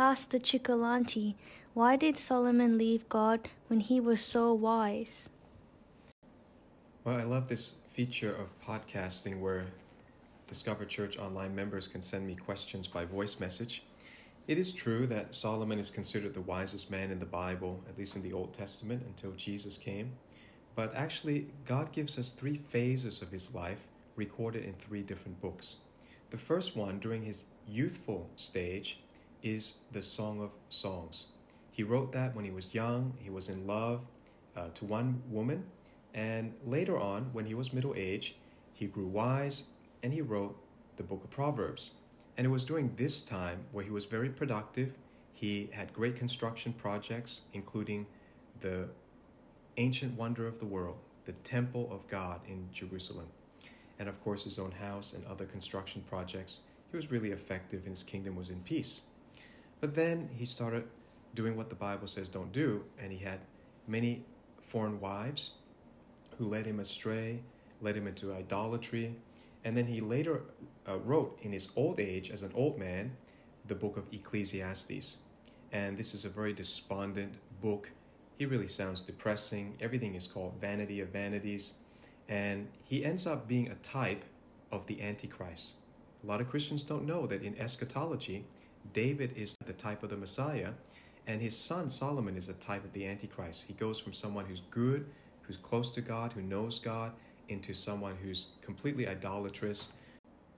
Pastor Cioccolanti, why did Solomon leave God when he was so wise? Well, I love this feature of podcasting where Discover Church Online members can send me questions by voice message. It is true that Solomon is considered the wisest man in the Bible, at least in the Old Testament, until Jesus came. But actually, God gives us three phases of his life recorded in three different books. The first one, during his youthful stage, is the Song of Songs. He wrote that when he was young, he was in love uh, to one woman, and later on, when he was middle age, he grew wise and he wrote the book of Proverbs. And it was during this time where he was very productive. He had great construction projects, including the ancient wonder of the world, the temple of God in Jerusalem. And of course, his own house and other construction projects. He was really effective and his kingdom was in peace. But then he started doing what the Bible says don't do, and he had many foreign wives who led him astray, led him into idolatry. And then he later uh, wrote in his old age, as an old man, the book of Ecclesiastes. And this is a very despondent book. He really sounds depressing. Everything is called vanity of vanities. And he ends up being a type of the Antichrist. A lot of Christians don't know that in eschatology, David is the type of the Messiah, and his son Solomon is a type of the Antichrist. He goes from someone who's good, who's close to God, who knows God, into someone who's completely idolatrous,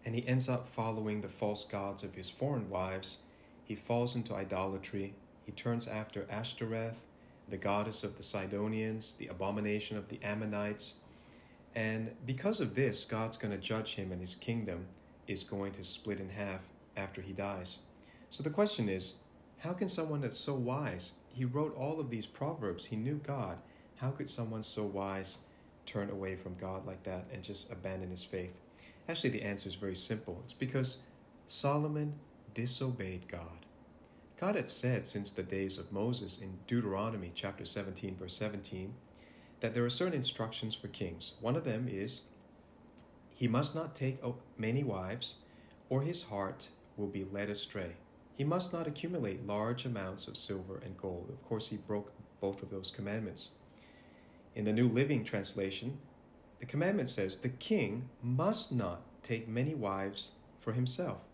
and he ends up following the false gods of his foreign wives. He falls into idolatry. He turns after Ashtoreth, the goddess of the Sidonians, the abomination of the Ammonites. And because of this, God's going to judge him, and his kingdom is going to split in half after he dies. So the question is how can someone that's so wise, he wrote all of these proverbs, he knew God, how could someone so wise turn away from God like that and just abandon his faith? Actually, the answer is very simple. It's because Solomon disobeyed God. God had said since the days of Moses in Deuteronomy chapter 17, verse 17, that there are certain instructions for kings. One of them is he must not take many wives, or his heart will be led astray. He must not accumulate large amounts of silver and gold. Of course, he broke both of those commandments. In the New Living Translation, the commandment says the king must not take many wives for himself,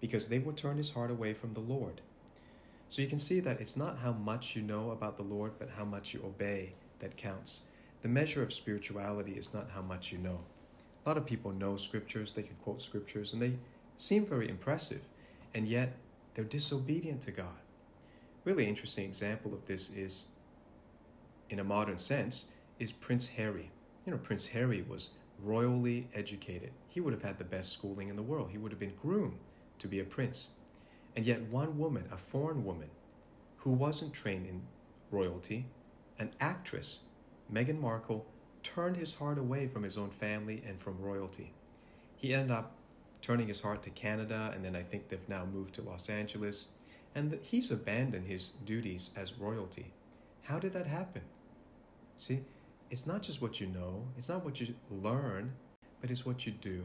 because they will turn his heart away from the Lord. So you can see that it's not how much you know about the Lord, but how much you obey that counts. The measure of spirituality is not how much you know. A lot of people know scriptures, they can quote scriptures, and they seem very impressive, and yet they're disobedient to God. Really interesting example of this is, in a modern sense, is Prince Harry. You know, Prince Harry was royally educated. He would have had the best schooling in the world. He would have been groomed to be a prince. And yet, one woman, a foreign woman, who wasn't trained in royalty, an actress, Meghan Markle, turned his heart away from his own family and from royalty. He ended up turning his heart to Canada, and then I think they've now moved to Los Angeles. And he's abandoned his duties as royalty. How did that happen? See, it's not just what you know, it's not what you learn, but it's what you do.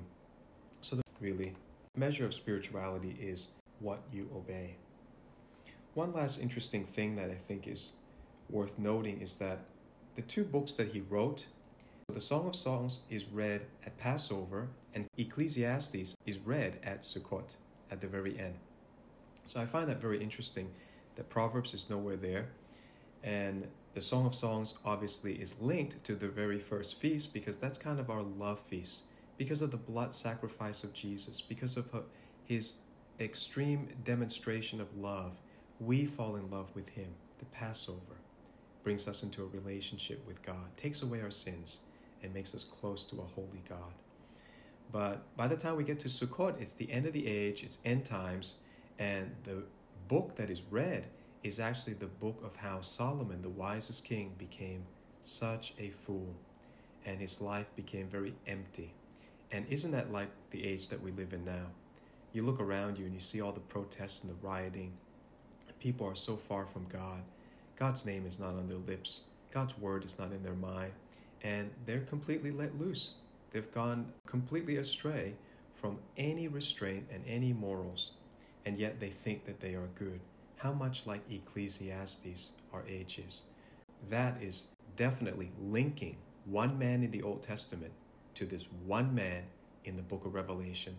So, the really measure of spirituality is what you obey. One last interesting thing that I think is worth noting is that the two books that he wrote, the Song of Songs is read at Passover and Ecclesiastes is read at Sukkot at the very end. So I find that very interesting that Proverbs is nowhere there. And the Song of Songs obviously is linked to the very first feast because that's kind of our love feast. Because of the blood sacrifice of Jesus, because of his extreme demonstration of love, we fall in love with him. The Passover brings us into a relationship with God, takes away our sins, and makes us close to a holy God. But by the time we get to Sukkot, it's the end of the age, it's end times, and the book that is read is actually the book of how Solomon, the wisest king, became such a fool and his life became very empty. And isn't that like the age that we live in now? You look around you and you see all the protests and the rioting. People are so far from God. God's name is not on their lips, God's word is not in their mind, and they're completely let loose. They've gone completely astray from any restraint and any morals, and yet they think that they are good. how much like Ecclesiastes our age is. That is definitely linking one man in the Old Testament to this one man in the book of Revelation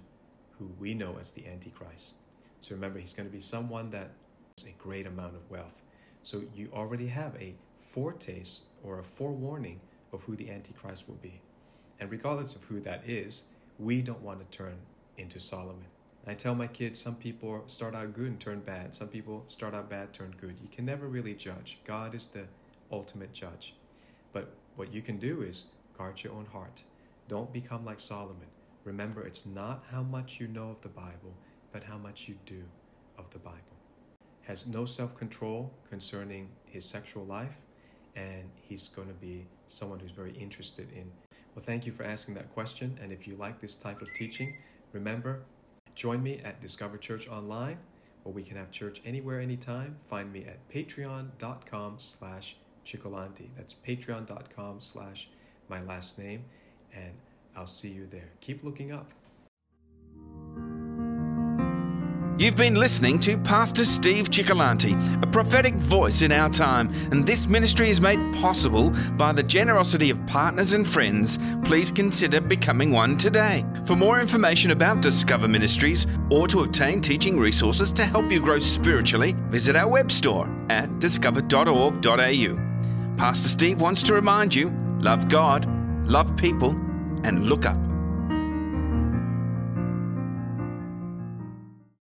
who we know as the Antichrist. So remember, he's going to be someone that has a great amount of wealth. So you already have a foretaste or a forewarning of who the Antichrist will be. And regardless of who that is, we don't want to turn into Solomon. I tell my kids some people start out good and turn bad. Some people start out bad, turn good. You can never really judge. God is the ultimate judge. But what you can do is guard your own heart. Don't become like Solomon. Remember, it's not how much you know of the Bible, but how much you do of the Bible. Has no self control concerning his sexual life, and he's going to be someone who's very interested in. Well, thank you for asking that question. And if you like this type of teaching, remember, join me at Discover Church Online, where we can have church anywhere, anytime. Find me at patreon.com slash Cioccolanti. That's patreon.com slash my last name. And I'll see you there. Keep looking up. You've been listening to Pastor Steve Cioccolanti, a prophetic voice in our time, and this ministry is made possible by the generosity of partners and friends. Please consider becoming one today. For more information about Discover Ministries or to obtain teaching resources to help you grow spiritually, visit our web store at discover.org.au. Pastor Steve wants to remind you love God, love people, and look up.